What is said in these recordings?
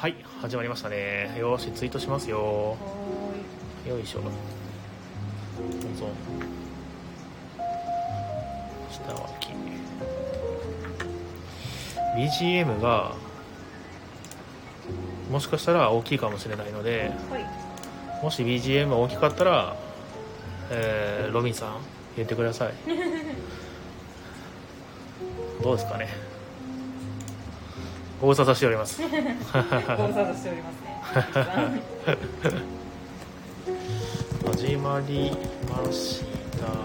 はい始まりましたね。よしツイートしますよ。よいしょ。どうぞ。下脇。BGM がもしかしたら大きいかもしれないのではい。もし BGM 大きかったら、えーロビンさん言ってください。どうですかねご無沙汰しております。ご無沙汰しておりますね。始まりましたと。は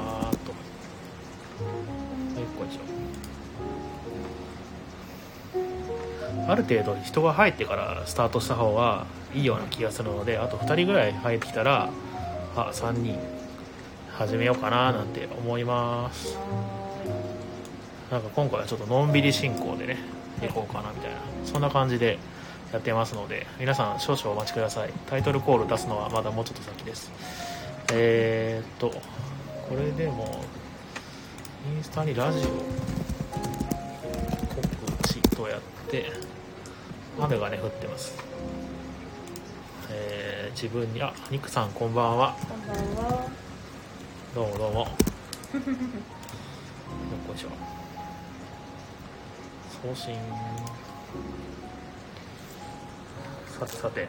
いこいしょある程度人が入ってからスタートした方がいいような気がするのであと2人ぐらい入ってきたらあ3人始めようかななんて思います。なんか今回はちょっとのんびり進行でねいこうかなみたいなそんな感じでやってますので皆さん少々お待ちください。タイトルコール出すのはまだもうちょっと先です。えー、っとこれでもインスタにラジオ告知とやって雨がね降ってます。えー自分にあニックさんこんばんは。こんばんは。どうもどうも。よっこいしょ送信。さてさて。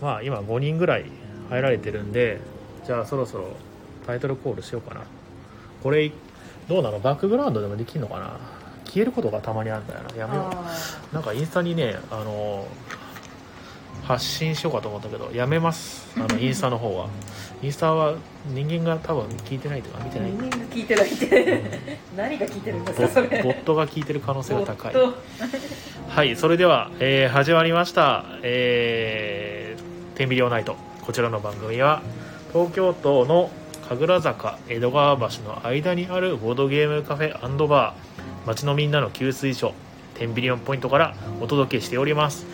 まあ今5人ぐらい入られてるんでじゃあそろそろタイトルコールしようかな。これどうなの？バックグラウンドでもできるのかな？消えることがたまにあるんだよな。やめよう。あなんかインスタにねあの発信しようかと思ったけどやめます。あのインスタの方は。インスタは人間が多分聞いてないとか見てない。人間が聞いてないって。何が聞いてるんですボかそれ。ッボットが聞いてる可能性が高い。はいそれでは、えー始まりました「えー、天秤両ナイト」こちらの番組は東京都の神楽坂江戸川橋の間にあるボードゲームカフェバー。街のみんなの給水所天秤リオンポイントからお届けしております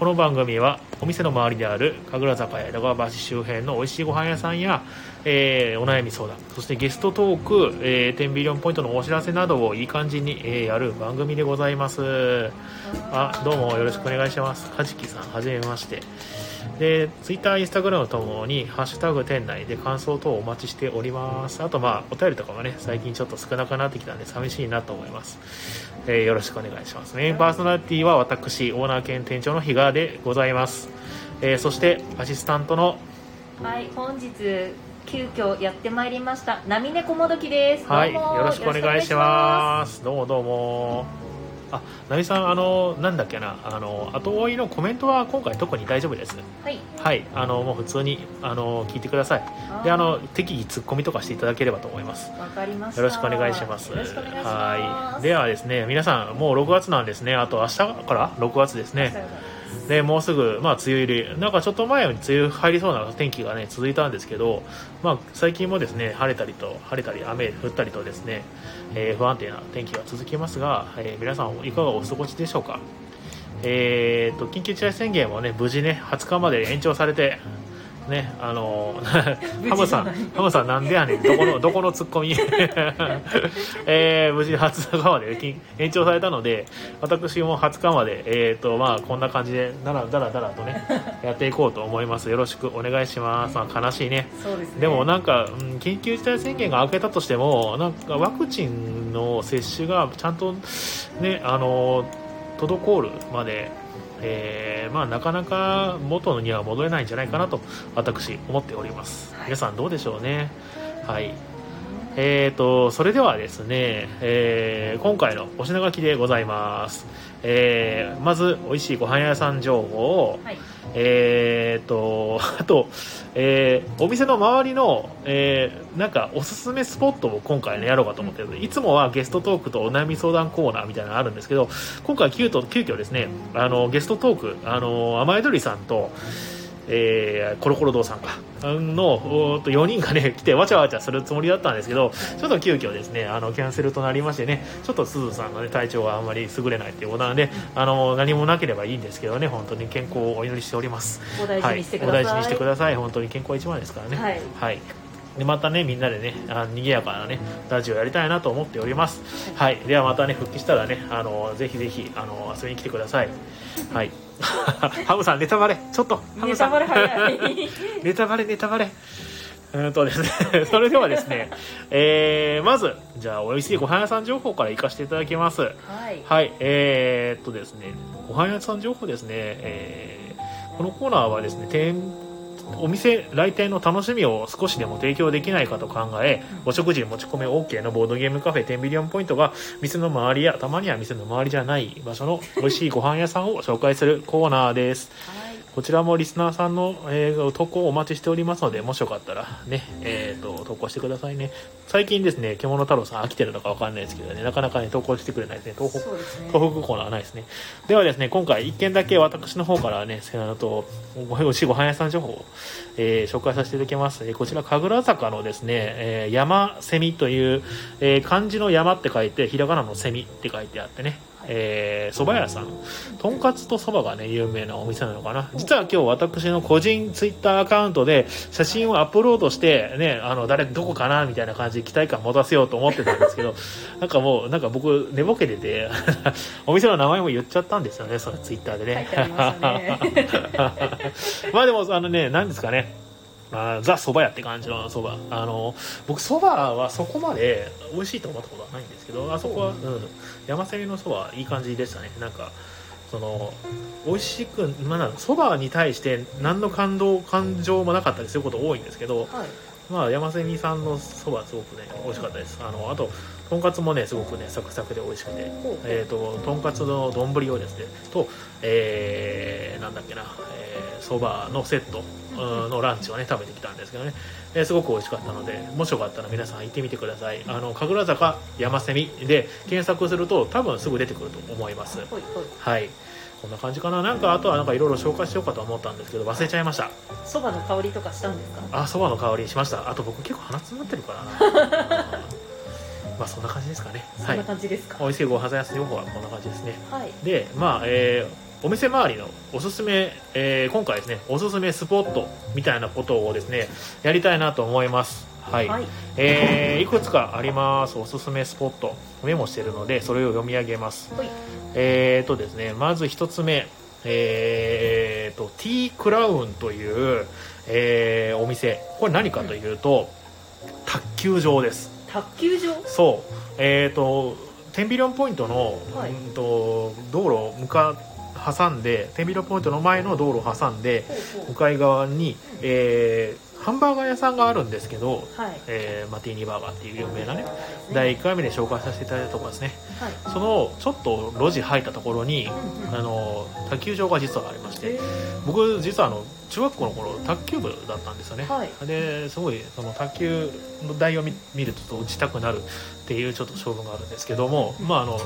この番組はお店の周りである神楽坂や江戸川橋周辺の美味しいご飯屋さんや、えーお悩み相談そしてゲストトーク、えー、天秤リオンポイントのお知らせなどをいい感じに、えーやる番組でございます。あどうもよろしくお願いします。かじきさんはじめまして。でツイッターインスタグラムともに「ハッシュタグ店内」で感想等お待ちしております。あとまあお便りとかもね最近ちょっと少なくなってきたんで寂しいなと思います、えーよろしくお願いしますメインパーソナリティは私オーナー兼店長の比嘉でございます、えーそしてアシスタントのはい本日急遽やってまいりました波猫もどきです。はい、よろしくお願いします。どうもどうも。あ、なみさん、あの、なんだっけな、あの、後追いのコメントは今回特に大丈夫です。はいはい、あの、もう普通に、あの、聞いてください。で、あの、適宜ツッコミとかしていただければと思います。わかりましたよろしくお願いします。よろしくお願いしますはい。ではですね、皆さん、もう6月なんですね。あと明日から6月ですね。でもうすぐ、まあ、梅雨入り、なんかちょっと前に梅雨入りそうな天気がね続いたんですけど、まあ、最近もですね晴れたりと晴れたり雨降ったりとですね、えー不安定な天気が続きますが、えー皆さんいかがお過ごしでしょうか。えー、と緊急事態宣言もね無事ね20日まで延長されて。ね、あの ハムさん、ハムさんなんでやねん、どこの、どこのツッコミ、えー無事20日まで緊延長されたので、私も20日まで、えーとまあ、こんな感じでだらだらだらとねやっていこうと思います。よろしくお願いします、まあ、悲しいね。そうですね。でもなんか、うん緊急事態宣言が明けたとしてもなんかワクチンの接種がちゃんとねあの滞るまでえーまあ、なかなか元には戻れないんじゃないかなと私思っております、はい。皆さんどうでしょうね。はいえー、とそれではですね、えー今回のお品書きでございます、えーまず美味しいご飯屋さん情報はい。えー、と あと、えーお店の周りの、えーなんかおすすめスポットを今回ねやろうかと思ってる。いつもはゲストトークとお悩み相談コーナーみたいなのがあるんですけど今回急遽急遽ですねあのゲストトークあの甘えどりさんとえーコロコロ堂さんか。のおと4人がね 来てわちゃわちゃするつもりだったんですけどちょっと急遽ですねあのキャンセルとなりましてねちょっとすずさんがね体調があんまり優れないっていうことなのであの何もなければいいんですけどね本当に健康をお祈りしております。お大事にしてください、はい、お大事にしてください。本当に健康は一番ですからね。はい。はい、でまたねみんなでねあ賑やかなねラジオやりたいなと思っております。はい。ではまたね復帰したらねあのぜひぜひあの遊びに来てください。はい ハムさんネタバレ。ちょっとハムさん。ネタバレ早い。ネタバレネタバレ。うーんとですね それではですねえー、まずじゃあおいしいご飯屋さん情報から行かせていただきます。はい。はいえー、っとですねご飯屋さん情報ですねえーこのコーナーはですね店お店来店の楽しみを少しでも提供できないかと考えお食事持ち込み OK のボードゲームカフェ10ビリオンポイントが店の周りやたまには店の周りじゃない場所の美味しいご飯屋さんを紹介するコーナーです。はいこちらもリスナーさんの、えー投稿をお待ちしておりますのでもしよかったらね、えー、と投稿してくださいね。最近ですね獣太郎さん飽きてるのかわかんないですけどねなかなかね投稿してくれないですね。東北ね。東北コーナーはないですね。ではですね今回1件だけ私の方からねあのとご美味しいご飯屋さん情報を、えー紹介させていただきます、えーこちら神楽坂のですね、えー山セミという、えー漢字の山って書いてひらがなのセミって書いてあってねえー蕎麦屋さん。とんかつとそばがね有名なお店なのかな。実は今日私の個人ツイッターアカウントで写真をアップロードしてねあの誰どこかなみたいな感じで期待感持たせようと思ってたんですけど なんかもうなんか僕寝ぼけてて お店の名前も言っちゃったんですよねそのツイッターでね。まね。まあでもあのね何ですかねあーザ・そば屋って感じのそばあの僕そばはそこまで美味しいと思ったことはないんですけどあそこは、うん、山瀬のそばいい感じでしたね。なんかその美味しくまあそばに対して何の感動感情もなかったりすること多いんですけどはい。まあ山瀬みさんのそばすごくね美味しかったです。あのあととんかつもねすごくねサクサクで美味しくてえー、ととんかつの丼をですねと、えーなんだっけなそば、のセットうんのランチをね食べてきたんですけどね、えーすごく美味しかったのでもしよかったら皆さん行ってみてください。あの神楽坂山セミで検索すると多分すぐ出てくると思います。はい。こんな感じかな。なんかあとはなんかいろいろ紹介しようかと思ったんですけど忘れちゃいました。そばの香りとかしたんですか？あそばの香りしました。あと僕結構鼻詰まってるからな まあそんな感じですかね。はそんない感じですか。美味しいごはざやす情報はこんな感じですね。はい。でまあえーお店周りのおすすめ、えー今回ですねおすすめスポットみたいなことをですねやりたいなと思います。はい、はい。えーいくつかありますおすすめスポットメモしてるのでそれを読み上げます。ほい。えーとですねまず一つ目えーと T クラウンという、えーお店。これ何かというと、卓球場です卓球場？そう。えーとテンビリオンポイントの、はい。うんと道路を向か挟んでテンビリオンポイントの前の道路を挟んで向かい側に、えーハンバーガー屋さんがあるんですけど、うはい。えーマティーニバーガーっていう有名なねはい。第1回目で紹介させていただいたところですね。はい。そのちょっと路地入ったところに、うんうんあの卓球場が実はありましてえ僕実はあの中学校の頃卓球部だったんですよね、はい。ですごいその卓球の台を見見ると打ちたくなるっていうちょっと勝負があるんですけども、まああの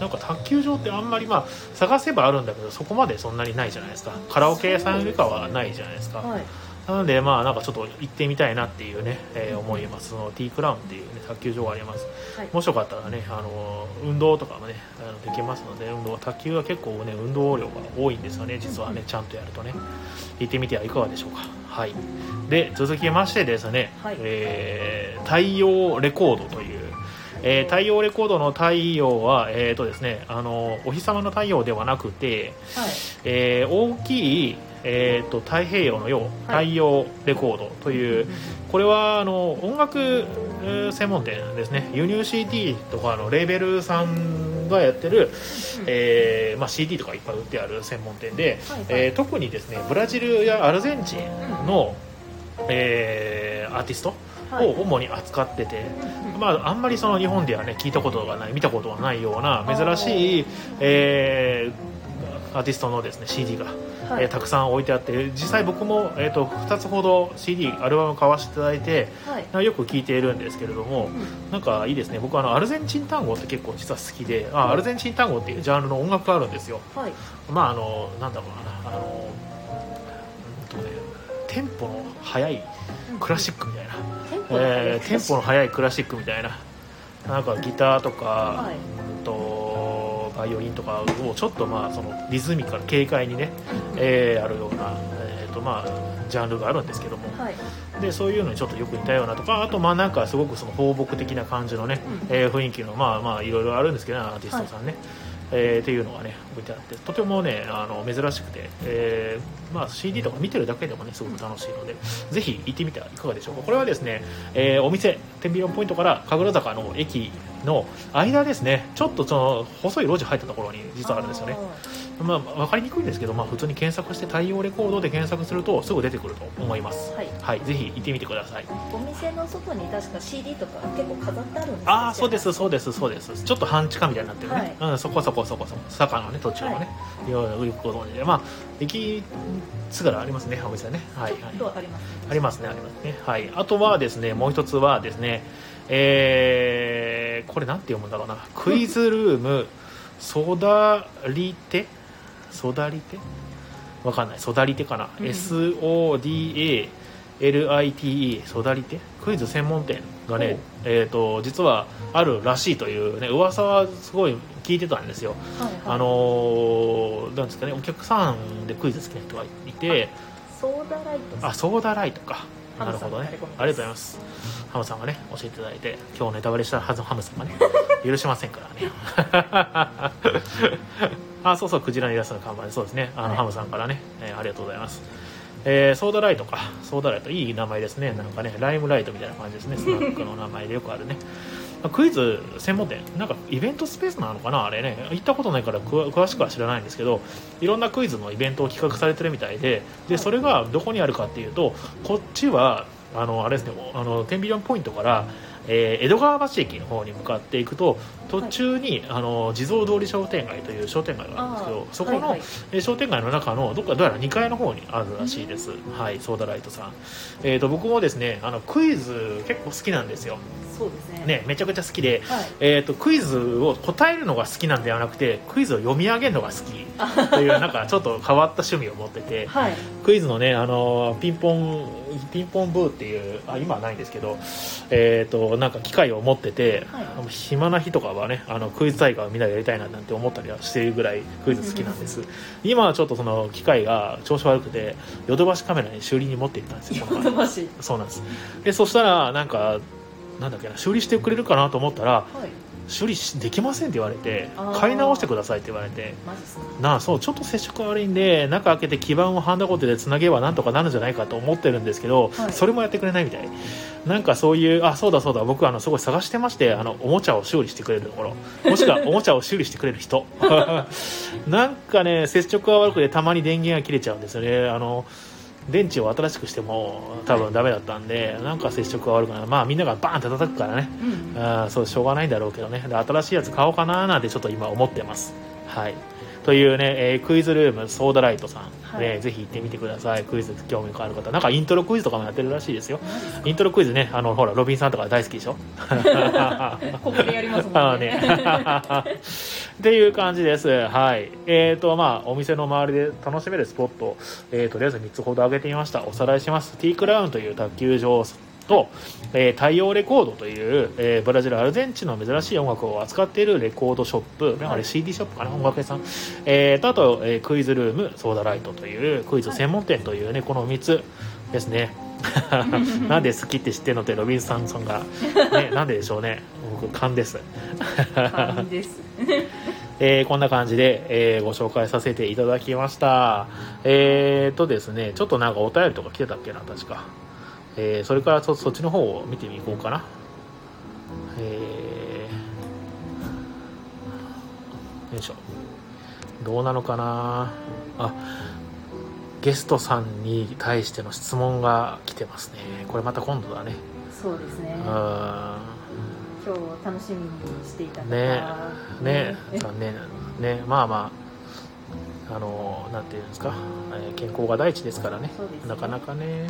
なんか卓球場ってあんまりまあ探せばあるんだけどそこまでそんなにないじゃないですか。カラオケ屋さんよりかはないじゃないですか、はいなのでまあなんかちょっと行ってみたいなっていうね、えー思います。その T クラウンっていう、ね、卓球場があります。はい。もしよかったらねあの運動とかもねあのできますので運動卓球は結構ね運動量が多いんですよね実はねちゃんとやるとね。行ってみてはいかがでしょうか。はい。で続きましてですね、はい。えー太陽レコードというえー太陽レコードの太陽は、えーとですね、あのお日様の太陽ではなくて、はい。えー大きい、えー、と太平洋の陽太陽レコードという、これはあの音楽えー専門店ですね。輸入 CD とかのレーベルさんがやってる、えーまあ、CD とかいっぱい売ってある専門店で、はいはい。えー特にですねブラジルやアルゼンチンの、えーアーティストはい。を主に扱ってて、うんまあ、あんまりその日本ではね聞いたことがない見たことがないような珍しい、えーアーティストのですね CD が、はい。えーたくさん置いてあって実際僕も、えー、と2つほど CD アルバム買わせていただいてはい。よく聴いているんですけれどもうん。なんかいいですね。僕あのアルゼンチン単語って結構実は好きであアルゼンチン単語っていうジャンルの音楽があるんですよ。はい。まああのなんだろうなあのうんとねテンポの速いクラシックみたいな、テンポの速いえーテンポの速いクラシックみたいな。なんかギターとか、はいイオリンとかをちょっとまあそのリズミカル軽快にね、えーあるような、えーとまあジャンルがあるんですけども。はい。でそういうのにちょっとよく似たようなとかあとまあなんかすごくその放牧的な感じのね、うん。えー雰囲気のまあまあいろいろあるんですけどねアーティストさんね、えーっていうのがね置いてあってとてもねあの珍しくて、えーまあ、CD とか見てるだけでもねすごく楽しいので、ぜひ行ってみてはいかがでしょう。かこれはですね、えーお店天秤ポイントから神楽坂の駅の間ですね。ちょっとその細い路地入ったところに実はあるんですよね。まあ、分かりにくいんですけど、まあ、普通に検索して太陽レコードで検索するとすぐ出てくると思います。はい。はい、ぜひ行ってみてください。お店の外に確か CD とか結構飾ってあるんですよ。ああそうですそうですそうです。ちょっと半地下みたいになってるね、うん、そこそこそこそこ。坂のね途中のね、よくご存知でまあ駅つがらありますねお店ね。はいはい。あります。ありますねありますね。はい。あとはですねもう一つはですねえー、これなんて読むんだろうな。クイズルームソダリテソダリテわかんない。ソダリテかな、うん。SODALITE ソダリテクイズ専門店がね、えー、と実はあるらしいというね噂はすごい聞いてたんですよ。はいはい。あのーなんですかねお客さんでクイズ好きな人がいて。ソーダライトあソーダライトか。なるほどね。ありがとうございますハムさんがね教えていただいて今日ネタバレしたはずのハムさんがね 許しませんからね。あそうそうクジラのイラストの看板でそうですね。あの、はい。ハムさんからね、えーありがとうございます。えーソーダライトか。ソーダライト。いい名前ですね。なんかねライムライトみたいな感じですね。スナックの名前でよくあるね。まあクイズ専門店。なんかイベントスペースなのかな？あれね。行ったことないから詳しくは知らないんですけどいろんなクイズのイベントを企画されてるみたいででそれがどこにあるかっていうとこっちはあのあれですねあのテンビリオンポイントから、えー江戸川橋駅の方に向かっていくと途中に、あの地蔵通り商店街という商店街があるんですけどそこの、はいはい。えー商店街の中のどっかどうやら2階の方にあるらしいです、はいソーダライトさん、えー、と僕もですねあのクイズ結構好きなんですよそうですね。ねめちゃくちゃ好きで、はい。えー、とクイズを答えるのが好きなんではなくてクイズを読み上げるのが好きというなんか ちょっと変わった趣味を持っててはい。クイズのねあのピンポンピンポンブーっていうあ今はないんですけど、えー、となんか機械を持ってて、はい。暇な日とかはねあのクイズ大会をみんなでやりたいななんて思ったりはしているぐらいクイズ好きなんです。今はちょっとその機械が調子悪くてヨドバシカメラに修理に持っていったんですよこの前ヨドバシ。そうなんです。でそしたらなんかなんだっけな修理してくれるかなと思ったらはい。修理しできませんって言われて買い直してくださいって言われて。なあそうちょっと接触悪いんで中開けて基板をハンダゴテでつなげばなんとかなるんじゃないかと思ってるんですけど、はい。それもやってくれないみたい。なんかそういうあそうだそうだ僕あのすごい探してましてあのおもちゃを修理してくれるところ。もしくは おもちゃを修理してくれる人。なんかね接触が悪くてたまに電源が切れちゃうんですよね。あの電池を新しくしても多分ダメだったんでなんか接触が悪くなる。まあみんながバーンって叩くからね。うんあーそうしょうがないんだろうけどね。で新しいやつ買おうかななんてちょっと今思ってます。はいというね、えークイズルームソーダライトさん、はい。ねぜひ行ってみてください。クイズ興味がある方。なんかイントロクイズとかもやってるらしいですよ。イントロクイズねあのほらロビンさんとか大好きでしょ。か ここでやりますもんね。ね。っていう感じです。はい。えーとまあお店の周りで楽しめるスポット、えーとりあえず3つほど挙げてみました。おさらいします。T クラウンという卓球場と、えー太陽レコードという、えーブラジルアルゼンチンの珍しい音楽を扱っているレコードショップ、なんかあれ CD ショップかな音楽屋さん、えーとあと、えークイズルームソーダライトというクイズ専門店というねこの3つですね。なんで好きって知ってるのってロビンさんさんが、ね、なんででしょうね。僕勘です。勘です。えーこんな感じで、えーご紹介させていただきました。えーとですねちょっとなんかお便りとか来てたっけな確か、えーそれからそそっちの方を見てみこうかな。えーよいしょ。どうなのかな。あゲストさんに対しての質問が来てますね。これまた今度だね。そうですね。うーん。今日楽しみにしていた方ねねえ残念。ねまあまああのなんていうんですか、えー健康が第一ですからね。ね。なかなかね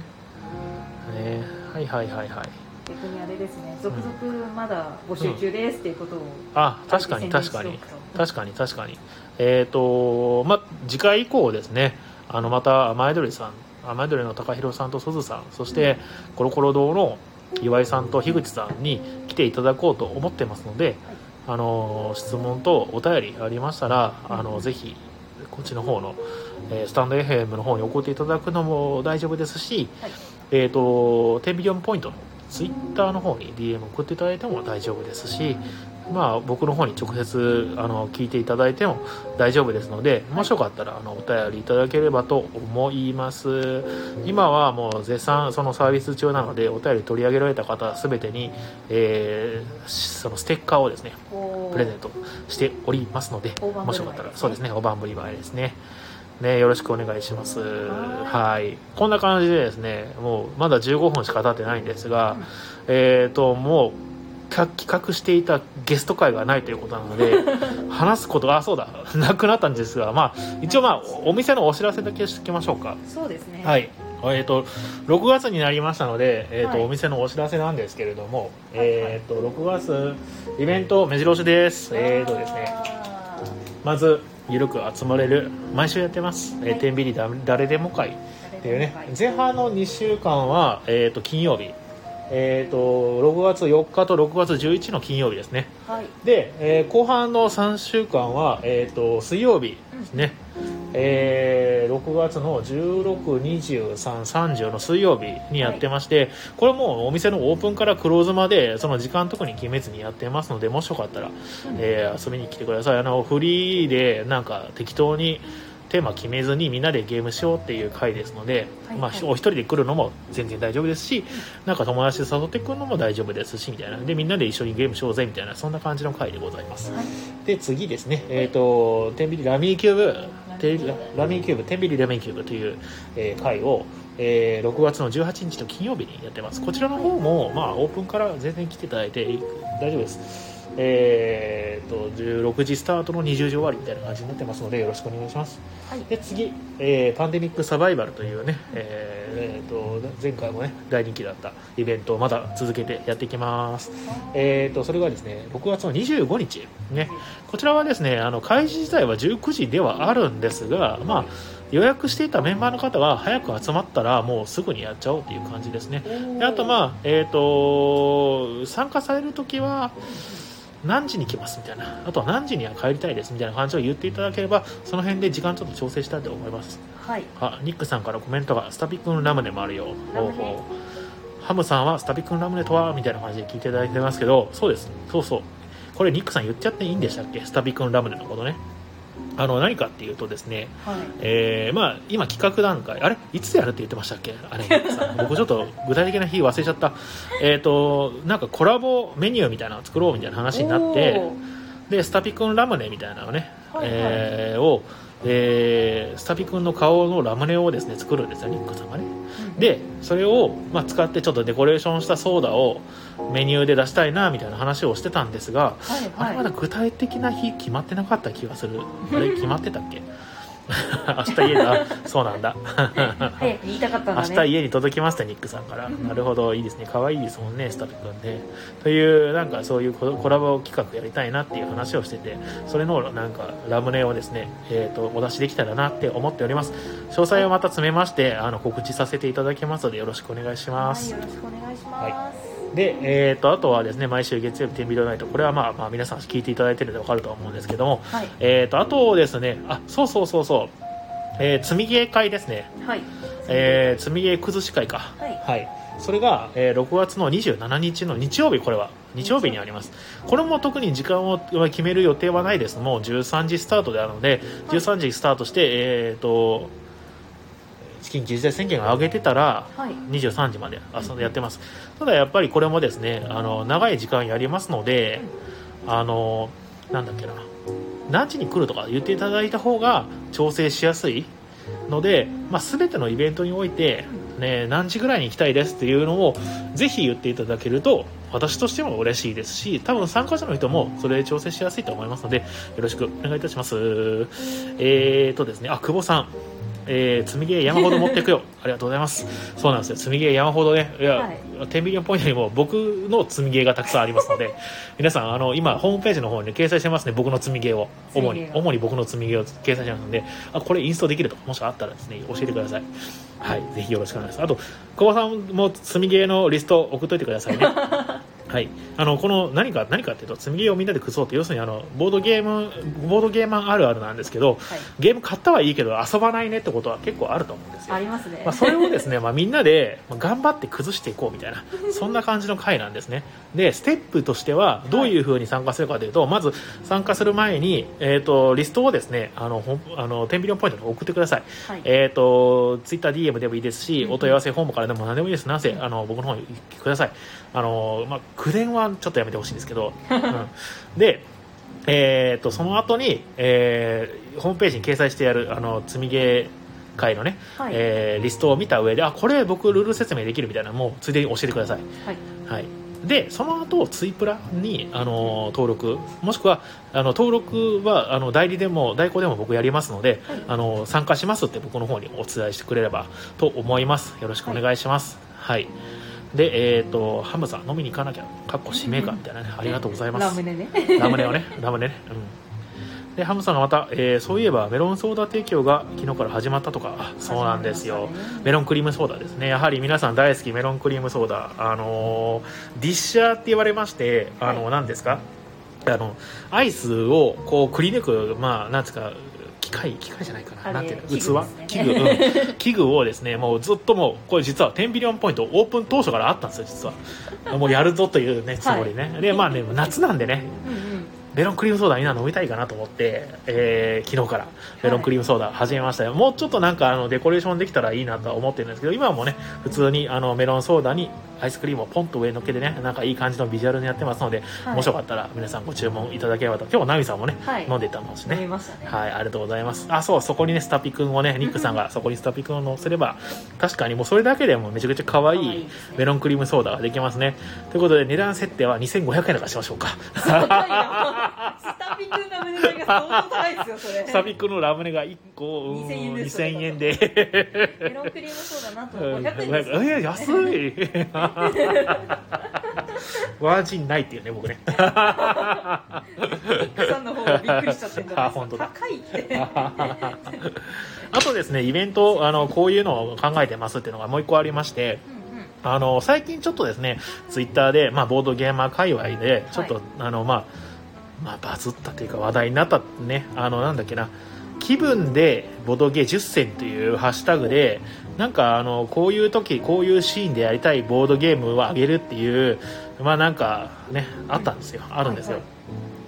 ね。はいはいはいはい。逆にあれですね。続々まだ募集中ですっていうことをあ確かに確かに。確かに確かに。えっ、とまあ次回以降ですね。あのまた雨宿りさん雨宿りの高弘さんとすずさんそしてコロコロ堂の岩井さんと樋口さんに来ていただこうと思ってますので、あの質問とお便りありましたらあのぜひこっちの方の、えースタンド FM の方に送っていただくのも大丈夫ですし、はいえっ、と10ビリオンポイントのツイッターの方に DM 送っていただいても大丈夫ですしまあ僕の方に直接あの聞いていただいても大丈夫ですのでもしよかったらあのお便りいただければと思います。今はもう絶賛そのサービス中なのでお便り取り上げられた方全てに、えーそのステッカーをですねおー。プレゼントしておりますのでもしよかったらそうですね大盤振り前ですねねよろしくお願いします。ははい。こんな感じでですねもうまだ15分しか経ってないんですが、えっ、ともうか企画していたゲスト会がないということなので 話すことがあそうだなくなったんですがまあ一応まあお店のお知らせだけしておきましょうか。そうですね。はい。えー、と6月になりましたので、えーとはい。お店のお知らせなんですけれども、はい。はいえー、と6月イベント目白押しです。えーとですね。あまずゆるく集まれる。毎週やってます「えーはい天秤だ誰でも会」ーっていうね。前半の2週間は、えー、と金曜日。えー、と6月4日と6月11の金曜日ですね。はい。で、えー後半の3週間は、えー、と水曜日ですね、えー6月の162330の水曜日にやってまして、これもうお店のオープンからクローズまでその時間特に決めずにやってますのでもしよかったら、えー遊びに来てください。あのフリーでなんか適当にテーマ決めずにみんなでゲームしようっていう回ですので、まあ、はい。はいお一人で来るのも全然大丈夫ですし、なんか友達で誘ってくるのも大丈夫ですしみたいな。でみんなで一緒にゲームしようぜみたいなそんな感じの回でございます。はい。で次ですね。えっ、とテンビリラミーキューブテラミーキューブテンビリラミーキューブという、えー会を、えー6月の18日と金曜日にやってます。こちらの方も、まあ、オープンから全然来ていただいて大丈夫です。えー、と16時スタートの20時終わりみたいな感じになってますのでよろしくお願いします。はい。で次、えーパンデミックサバイバルというね、えーえーと前回もね大人気だったイベントをまだ続けてやっていきます、えー、とそれがですね6月の25日ね。こちらはですねあの開始自体は19時ではあるんですが、まあ、予約していたメンバーの方は早く集まったらもうすぐにやっちゃおうっていう感じですね。であとまあえっ、と参加されるときは何時に来ますみたいな。あとは何時には帰りたいですみたいな感じを言っていただければその辺で時間ちょっと調整したいと思います。はい。あニックさんからコメントが「スタピ君ラムネもあるよ」ラムネ。ほうほう。ハムさんは「スタピ君ラムネとは?」みたいな感じで聞いていただいてますけどそうです。そうそう。これニックさん言っちゃっていいんでしたっけ？スタピ君ラムネのことねあの何かっていうとですねはい。えーまあ、今企画段階あれ？いつやるって言ってましたっけ？あれ。さ 僕ちょっと具体的な日忘れちゃった。えっ、となんかコラボメニューみたいなのを作ろうみたいな話になってでスタピ君ラムネみたいなのね、はいはい。えーを、えースタピ君の顔のラムネをですね作るんですよニックさんがね。うん。でそれを、まあ、使ってちょっとデコレーションしたソーダをメニューで出したいなみたいな話をしてたんですがはいあれまだは具体的な日決まってなかった気がする。あれ決まってたっけ？明日家だ。そうなんだ。い 早く言いたかったんだね。明日家に届きますってニックさんから。なるほどいいですね。可愛いですもんねスタピ君ね。というなんかそういうココラボ企画やりたいなっていう話をしててそれのなんかラムネをですね、えー、とお出しできたらなって思っております。詳細をまた詰めましてあの告知させていただきますのでよろしくお願いします、はいよろしくお願いしますで、えー、とあとはですね毎週月曜日天秤ナイトこれはまあ、まあ、皆さん聞いていただいてるので分かるとは思うんですけども、はい。えー、とあとですねあそうそうそうそう、えー積みゲー会ですね。はい。えー積みゲー崩し会か。はい。それが、えー6月の27日の日曜日これは。日曜日にあります。これも特に時間を決める予定はないです。もう13時スタートであるのではい。13時スタートしてえっ、と緊急事態宣言が上げてたらはい。23時まで遊んでやってます。ただやっぱりこれもですねあの長い時間やりますのであのなんだっけな何時に来るとか言っていただいた方が調整しやすいので、まあ、全てのイベントにおいて、ね、何時ぐらいに行きたいですっていうのをぜひ言っていただけると私としても嬉しいですし多分参加者の人もそれで調整しやすいと思いますのでよろしくお願いいたします。えーとですねあ久保さんえー、積みゲー山ほど持っていくよ。ありがとうございます。そうなんですよ。積みゲー山ほどね。いや、はい。10ミリオンポイントにも僕の積みゲーがたくさんありますので 皆さんあの今ホームページの方に掲載してますね。僕の積みゲーを主に主に僕の積みゲーを掲載してますのであこれインストできると。かもしあったらですね教えてください。はい。ぜひよろしくお願いします。あと久保さんも積みゲーのリスト送っといてくださいね はい、あのこの何か何かっていうと積みゲーをみんなで崩そうって要するにあのボードゲームボードゲーマーあるあるなんですけどはい。ゲーム買ったはいいけど遊ばないねってことは結構あると思うんですよ。ありますね、まあ、それをですね、まあ、みんなでまあ頑張って崩していこうみたいな そんな感じの回なんですね。でステップとしてはどういうふうに参加するかというと、まず参加する前に、えー、とリストをですねあのあの10ビリオンポイントに送ってください。はい。えー、とツイッター DM でもいいですし、うんお問い合わせフォームからでも何でもいいです、なんせあの僕の方にください、あのまあ、口伝はちょっとやめてほしいんですけど、うん。で、えー、とその後に、えーホームページに掲載してやるあの積みゲー会のね、はい。えーリストを見た上で、あこれ僕、ルール説明できるみたいなのもついでに教えてください。はい。はい。でその後ツイプラにあの登録もしくはあの登録はあの代理でも代行でも僕やりますので、はい。あの参加しますって僕の方にお伝えしてくれればと思います。よろしくお願いします。はい、でえっ、とハムさん飲みに行かなきゃかっこ使命感みたいなねありがとうございますラムネねラムネをね、ラムネね。うん。で、ハムさんがまた、えーそういえばメロンソーダ提供が昨日から始まったとか、あそうなんですよ。メロンクリームソーダですね。やはり皆さん大好きメロンクリームソーダ。あのーディッシャーって言われまして、あの、はい何ですか？あの、アイスをこうくり抜く、まあ、なんですか、機械、機械じゃないかな。なんていうの？器器器具、うん。器具をですね、もうずっともう、これ実は10ビリオンポイントオープン当初からあったんですよ、実は。もうやるぞというね、つもりね。で、まあね、夏なんでね、メロンクリームソーダみんな飲みたいかなと思って、えー昨日から。メロンクリームソーダ始めましたよ、もうちょっとなんかあのデコレーションできたらいいなとは思ってるんですけど今はもうね普通にあのメロンソーダにアイスクリームをポンと上に乗っけてねなんかいい感じのビジュアルにやってますので、はい。もしよかったら皆さんご注文いただければと。今日ナミさんもね、はい。飲んでたますしねましたね。はい、ありがとうございます。あ、そう、そこにね、スタピ君をね、ニックさんがそこにスタピ君を乗せれば、確かにもうそれだけでもめちゃくちゃ可愛いメロンクリームソーダができますね。ということで、値段設定は2500円とかしましょうか。高いなスタピ君が胸代が相当高いですよそれ。スタピ君のラムネが1個、うん2000円です2000円で。メロンクリームソーダなんとうん500円です。よえ安い。ワージンないっていうね僕ね。さんの方がびっくりしちゃってるんだ。高いって。あとですねイベントあのこういうのを考えてますっていうのがもう一個ありましてあの最近ちょっとですねツイッターで、まあ、ボードゲーマー界隈でちょっと、はい。あのまあまあバズったというか話題になったねあのなんだっけな気分でボドゲ10選というハッシュタグでなんかあのこういう時こういうシーンでやりたいボードゲームをあげるっていうまあなんかねあったんですよ。あるんですよ、はい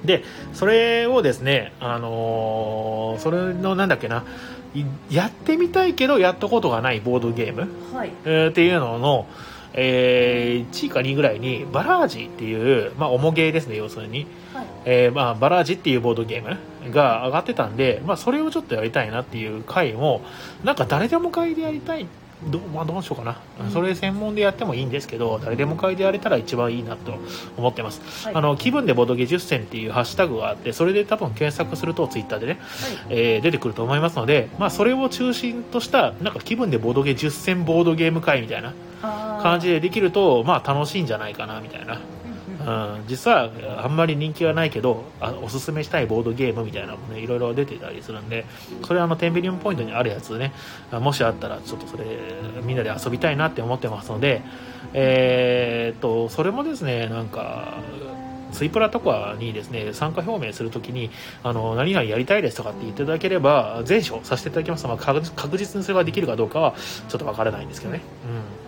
でそれをですねあのーそれのなんだっけないやってみたいけどやったことがないボードゲームはい。えーっていうのの、えー1位か2位ぐらいにバラージっていう、まあ、重ゲーですね要するに、はい。えーまあ、バラージっていうボードゲームが上がってたんで、まあ、それをちょっとやりたいなっていう回もなんか誰でも買いでやりたいど,、まあ、どうしようかな、うん。それ専門でやってもいいんですけど誰でも買いでやれたら一番いいなと思ってます、はい。あの気分でボードゲ10選っていうハッシュタグがあってそれで多分検索するとツイッターでねはい。えー出てくると思いますので、まあ、それを中心としたなんか気分でボードゲー10選ボードゲーム会みたいな感じでできると、まあ、楽しいんじゃないかなみたいな、うん、実はあんまり人気はないけどあおすすめしたいボードゲームみたいなのもねいろいろ出てたりするんでそれはあの10ビリオンポイントにあるやつねもしあったらちょっとそれみんなで遊びたいなって思ってますのでえーっとそれもですねなんかツイプラとかにですね参加表明するときにあの何々やりたいですとかって言っていただければ全勝させていただきます。まあ、確確実にそれができるかどうかはちょっとわからないんですけどね、うん、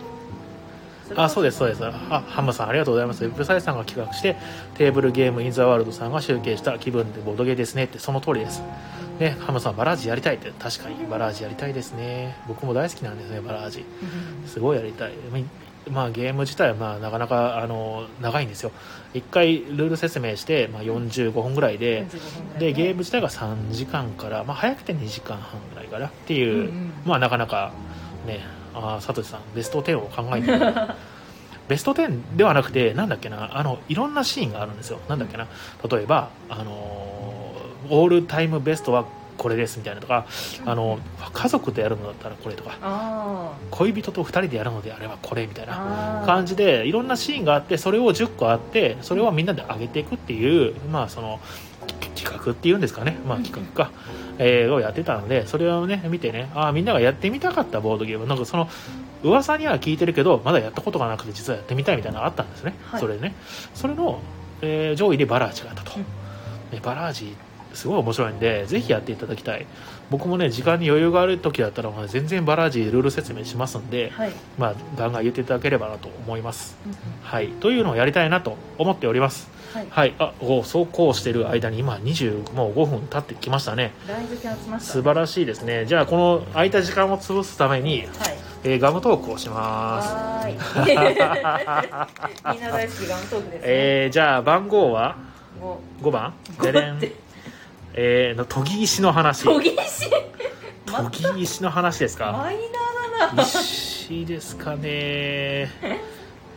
あそうですそうです。あハムさんありがとうございます。ウェブサイトさんが企画してテーブルゲームインザワールドさんが集計した気分でボードゲーですねってその通りです。ねハムさんバラージやりたいって確かにバラージやりたいですね。僕も大好きなんですねバラージ。うんすごいやりたい。ままあゲーム自体はまあなかなかあの長いんですよ。一回ルール説明して、まあ、45分ぐらいで、45分ぐらいでねゲーム自体が3時間から、まあ、早くて2時間半ぐらいかなっていう、うんうん。まあなかなかね。あーサトシさんベスト10を考えてる。ベスト10ではなくてなんだっけなあのいろんなシーンがあるんですよ。なんだっけな。例えばあのーオールタイムベストはこれですみたいなとかあの家族とやるのだったらこれとかあ恋人と2人でやるのであればこれみたいー。な感じでいろんなシーンがあってそれを10個あってそれをみんなで上げていくっていう、まあ、そのき企画っていうんですかね、まあ、企画か、えーをやってたのでそれをね見てね。あーみんながやってみたかったボードゲーム。なんかその噂には聞いてるけどまだやったことがなくて実はやってみたいみたいなのがあったんですね、はい。それでね。それの、えー上位でバラージがあったと、うん。ねバラージすごい面白いんでぜひやっていただきたい僕もね時間に余裕がある時だったらまあ全然バラージルール説明しますんで、はい、まあ、ガンガン言っていただければなと思います。はい、というのをやりたいなと思っております。はい、はい、あ、おそうこうしてる間に今20もう5分経ってきましたね。だいぶ手集ました、素晴らしいですね。じゃあこの空いた時間を潰すために、はい。えーガムトークをします。はーい。みんな大好きガントークですね、えーじゃあ番号は？も5番。うでれんえーの研ぎ石の話。研ぎ石？研ぎ石の話ですか？マイナーだな石ですかね。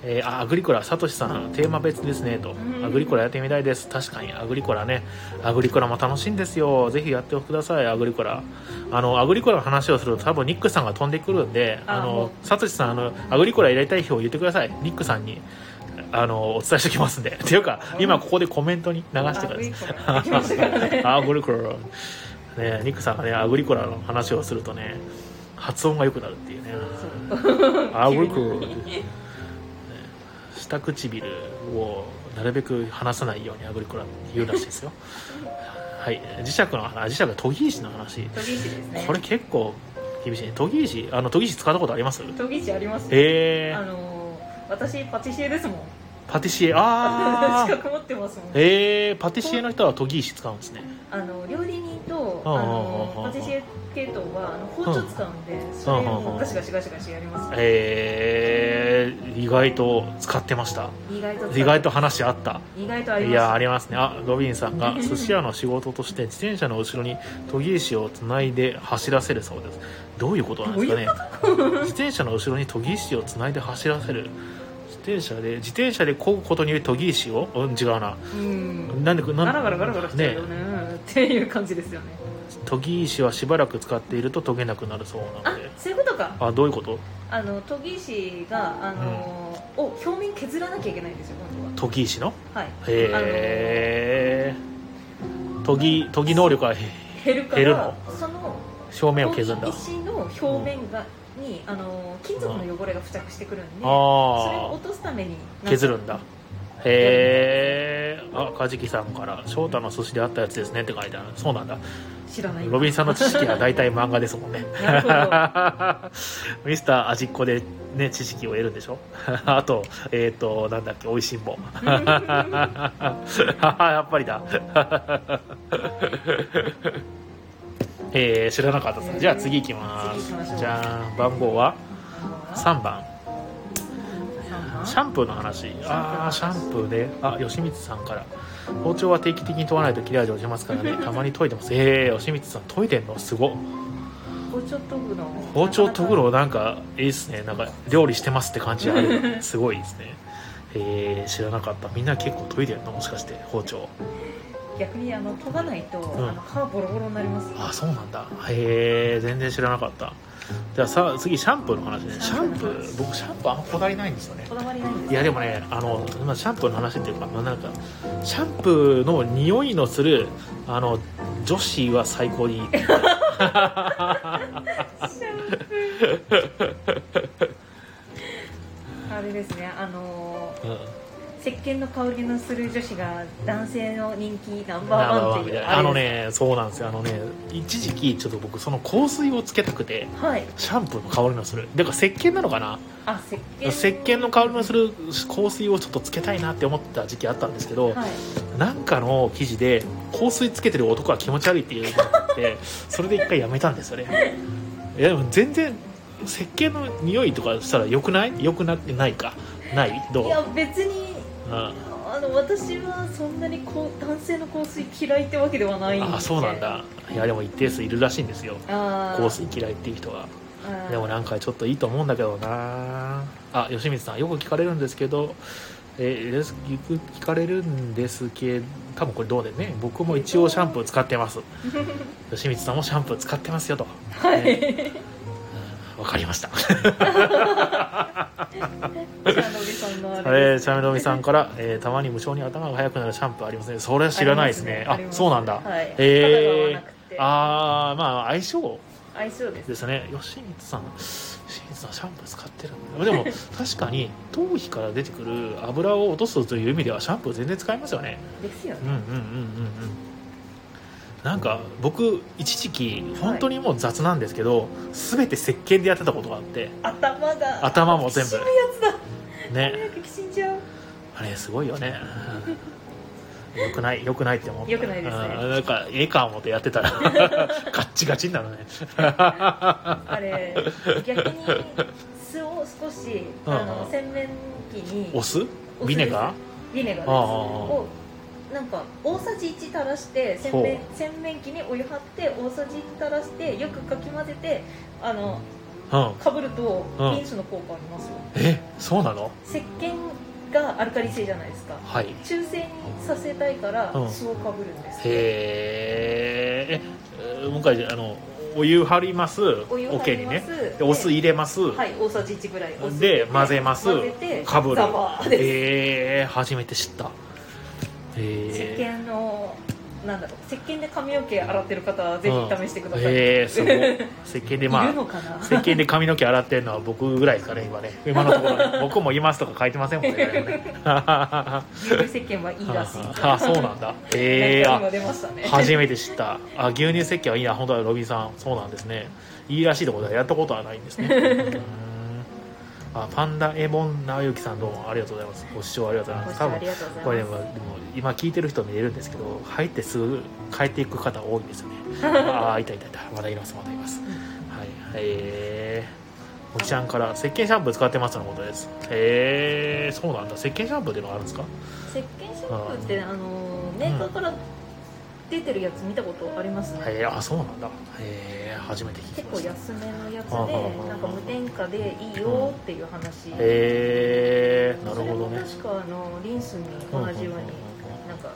えーあアグリコラ、サトシさん、テーマ別ですねとう、んアグリコラやってみたいです、確かにアグリコラね、アグリコラも楽しいんですよ、ぜひやってください、アグリコラ。あのアグリコラの話をすると、多分ニックさんが飛んでくるんで、あのうサトシさんあの、アグリコラ入れたい人を言ってください、ニックさんに。あのお伝えしておきますんで。っていうか、今ここでコメントに流してから。できましたからねアグリコラ、ね、ニックさんがね、アグリコラの話をするとね、発音が良くなるっていうね。アグリコラ、ね下唇をなるべく離さないようにアグリコラって言うらしいですよ。はい、磁石の話、磁石が研ぎ石の話。ね。これ結構厳しいね。研ぎ石、あの研ぎ石使ったことあります？研ぎ石ありますえー、あの私パティシエですもんパティシエ、あ資ー、格持ってますもん。えー、パティシエの人は研ぎ石使うんですね。あの料理人とうんあのパティシエ系統はあの包丁使うんでそれをガシガシガシガシやります。えー、意外と使ってました。意外と意外と話あった。意外とありいます。やありますね。あロビンさんが 寿司屋の仕事として自転車の後ろに研ぎ石をつないで走らせるそうです。どういうことなんですかね。自転車の後ろに研ぎ石をつないで走らせる。自転車で自転車で漕ぐことにより研ぎ石を？うん違うな。うん。なんでなんガラガラガラガラしちゃうよね。っていう感じですよね。研ぎ石はしばらく使っていると研げなくなるそうなあのでそういうことか。あどういうこと？あの研ぎ石があの、を表面削らなきゃいけないんですよ今研ぎ石の？度ははい。へえ。研ぎ研ぎ能力は減るから減るの？その表面を削るんだ。石の表面が、にあの金属の汚れが付着してくるんで、それを落とすために削るんだ。へえあカジキさんから「翔太の寿司であったやつですね」って書いてある。そうなんだ。知らない。ロビンさんの知識は大体漫画ですもんね。ミスター味っ子でね知識を得るんでしょ？あとえっ、となんだっけおいしんぼ。やっぱりだえー、知らなかったですじゃあ次行きます。じゃあ番号は？3番。シャンプーの話。ああシャンプーで。あ吉光さんから。包丁は定期的に研がないと切れ味落ちますからね。たまに研いでます。えー、吉光さん研いでんの？すご。っ包丁研ぐの？包丁研ぐの？なんかいいっすね。なんか料理してますって感じある。すごいですね。えー、知らなかった。みんな結構研いでるの？もしかして包丁逆にあの研がないと、ん。あの皮ボロボロになります。あそうなんだ。へえ全然知らなかった。じゃあさ次シャンプーの話ね。シャンプー。僕シャンプーあんまこだわりないんですよね。こだわりないんですいやでもねあの、まあ、シャンプーの話っていうか、まあ、なんかシャンプーの匂いのするあの女子は最高にいい。あ石鹸の香りのする女子が男性の人気ナンバーーワンっていう。ワンみたいなあのねそうなんですよ。あのね一時期ちょっと僕その香水をつけたくてはい。シャンプーの香りのする。だから石鹸なのかな？あ石鹸。石鹸の香りのする香水をちょっとつけたいなって思った時期あったんですけど、はい。なんかの記事で香水つけてる男は気持ち悪いっていうのがあって それで一回やめたんですよね。いやでも全然石鹸の匂いとかしたらよくない？よくなってないか？ない？どう？いや別にうんあの私はそんなにこう男性の香水嫌いってわけではないんで。あそうなんだ。いやでも一定数いるらしいんですよ。香水嫌いっていう人は。あー。でもなんかちょっといいと思うんだけどな。あ吉光さんよく聞かれるんですけど。えーですよく聞かれるんですけど多分これどうでね。僕も一応シャンプー使ってます。吉光さんもシャンプー使ってますよと、はい、ねわかりました。シャノビさんのあえれー、チャメロミさんから、えーたまに無性に頭が速くなるシャンプーありますね。それは知らないですね。ありますそうなんだ、はい、えーああまあ相性。相性です。ですね。吉光さん吉光さんシャンプー使ってるんだ。でも確かに頭皮から出てくる油を落とすという意味ではシャンプー全然使えますよね。ですよね。うんうんうんうんうんなんか僕一時期本当にもう雑なんですけど、全て石鹸でやってたことがあって。頭が頭も全部。ね。早くきしんじゃう。あれすごいよね。よくないよくないって思った。良くないですね。うんなんかええか思ってやってたら ガッチガチになるね。あれ逆に酢を少しあうん。の洗面器にお酢ビネガー？ビネガーをなんか大さじ1垂らして洗面洗面器にお湯張って大さじ1垂らしてよくかき混ぜてあのうん。かぶるとうん。リンスの効果ありますよ。えそうなの？石鹸がアルカリ性じゃないですか。はい。中性にさせたいからうん。酢をかぶるんです。へえもう一回あのお湯張ります？お湯にね。お酢入れます、はい大さじ1ぐらい。で混ぜます。かぶる。ザバーです。えー、初めて知った石え鹸のなんだろう石鹸で髪の毛洗ってる方はぜひ試してください、えー、すごい。石鹸でまいあ石鹸で髪の毛洗ってるのは僕ぐらいですかね今ね。今のところね僕もいますとか書いてませんもんね。牛乳石鹸はいいらしい。あそうなんだ。ええー、ね。あ初めて知った。あ牛乳石鹸はいいな。本当はロビンさん。そうなんですね。いいらしいところではやったことはないんですね。うーんあパンダエモン直之さんどうもありがとうございます。ご視聴ありがとうございます。多分これでもでも今聞いてる人見えるんですけど入ってすぐ帰っていく方多いんですよね。ああいたいたい。たまだいますまだいます。はい。えー、おきちゃんから石鹸シャンプー使ってますとのことです。へえそうなんだ。石鹸シャンプーっていうのがあるんですか？石鹸シャンプーってあのメーカーから出てるやつ見たことあります？ね、へえあそうなんだ。へえ初めて聞き結ました。構安めのやつでなんか無添加でいいよっていう話、へえなるほどね。確かあのリンスに同じようになんか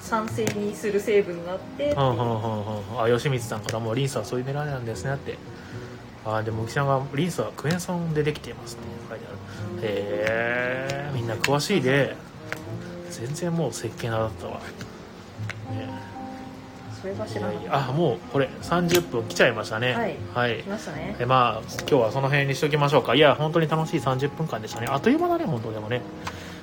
酸性にする成分があってうんう。んうんうんあ吉光さんからもリンスはそういう狙いなんですねって。あでも浮ちゃんがリンスはクエン酸でできていますって書いてある。へえみんな詳しいで。全然もう石鹸だったわね。それが知らなかっあもうこれ30分来ちゃいましたね。はい。はい。た来ましたね。えまあ今日はその辺にしときましょうか。いや本当に楽しい30分間でしたね。あっという間だね本当でもね。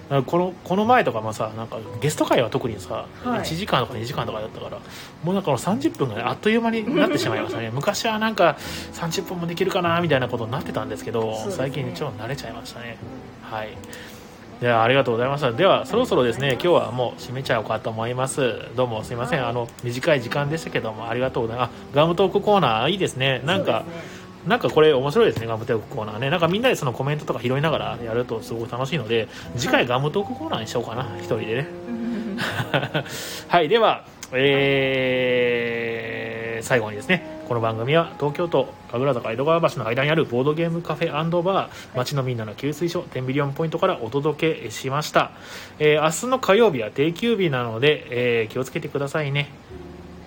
あこのこの前とかもさなんかゲスト会は特にさ、はい。1時間とか2時間とかだったからもうなんかこの30分が、ね、あっという間になってしまいましたね。昔はなんか30分もできるかなみたいなことになってたんですけどね。最近ちょっと慣れちゃいましたね。はいではありがとうございました。ではそろそろですね今日はもう締めちゃおうかと思います。どうもすいません、はい。あの短い時間でしたけどもありがとうございます。あガムトークコーナーいいですね。なんか、なんかこれ面白いですねガムトークコーナーね。なんかみんなでそのコメントとか拾いながらやるとすごく楽しいので次回ガムトークコーナーにしようかな一人でね。はいではえー最後にですねこの番組は東京都神楽坂江戸川橋の間にあるボードゲームカフェバー街のみんなの給水所10ビリオンポイントからお届けしました、えー明日の火曜日は定休日なので、えー気をつけてくださいね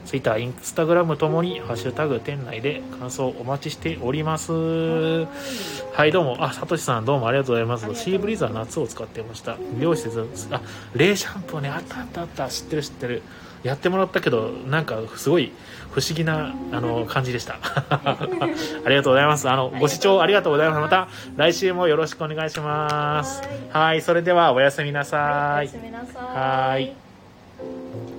ツイッター、インスタグラムともに、ハッシュタグ店内で感想お待ちしております。はい、どうも。あ、サトシさんどうもありがとうございます。シーブリーズは夏を使ってました。美容室、あ、レイシャンプーね、あったあったあった。知ってる知ってる。やってもらったけど、なんかすごい不思議な、あの、感じでした。ありがとうございます。あの、ご視聴ありがとうございます。また来週もよろしくお願いします。はい、それではおやすみなはさいいおやす。みなさいはい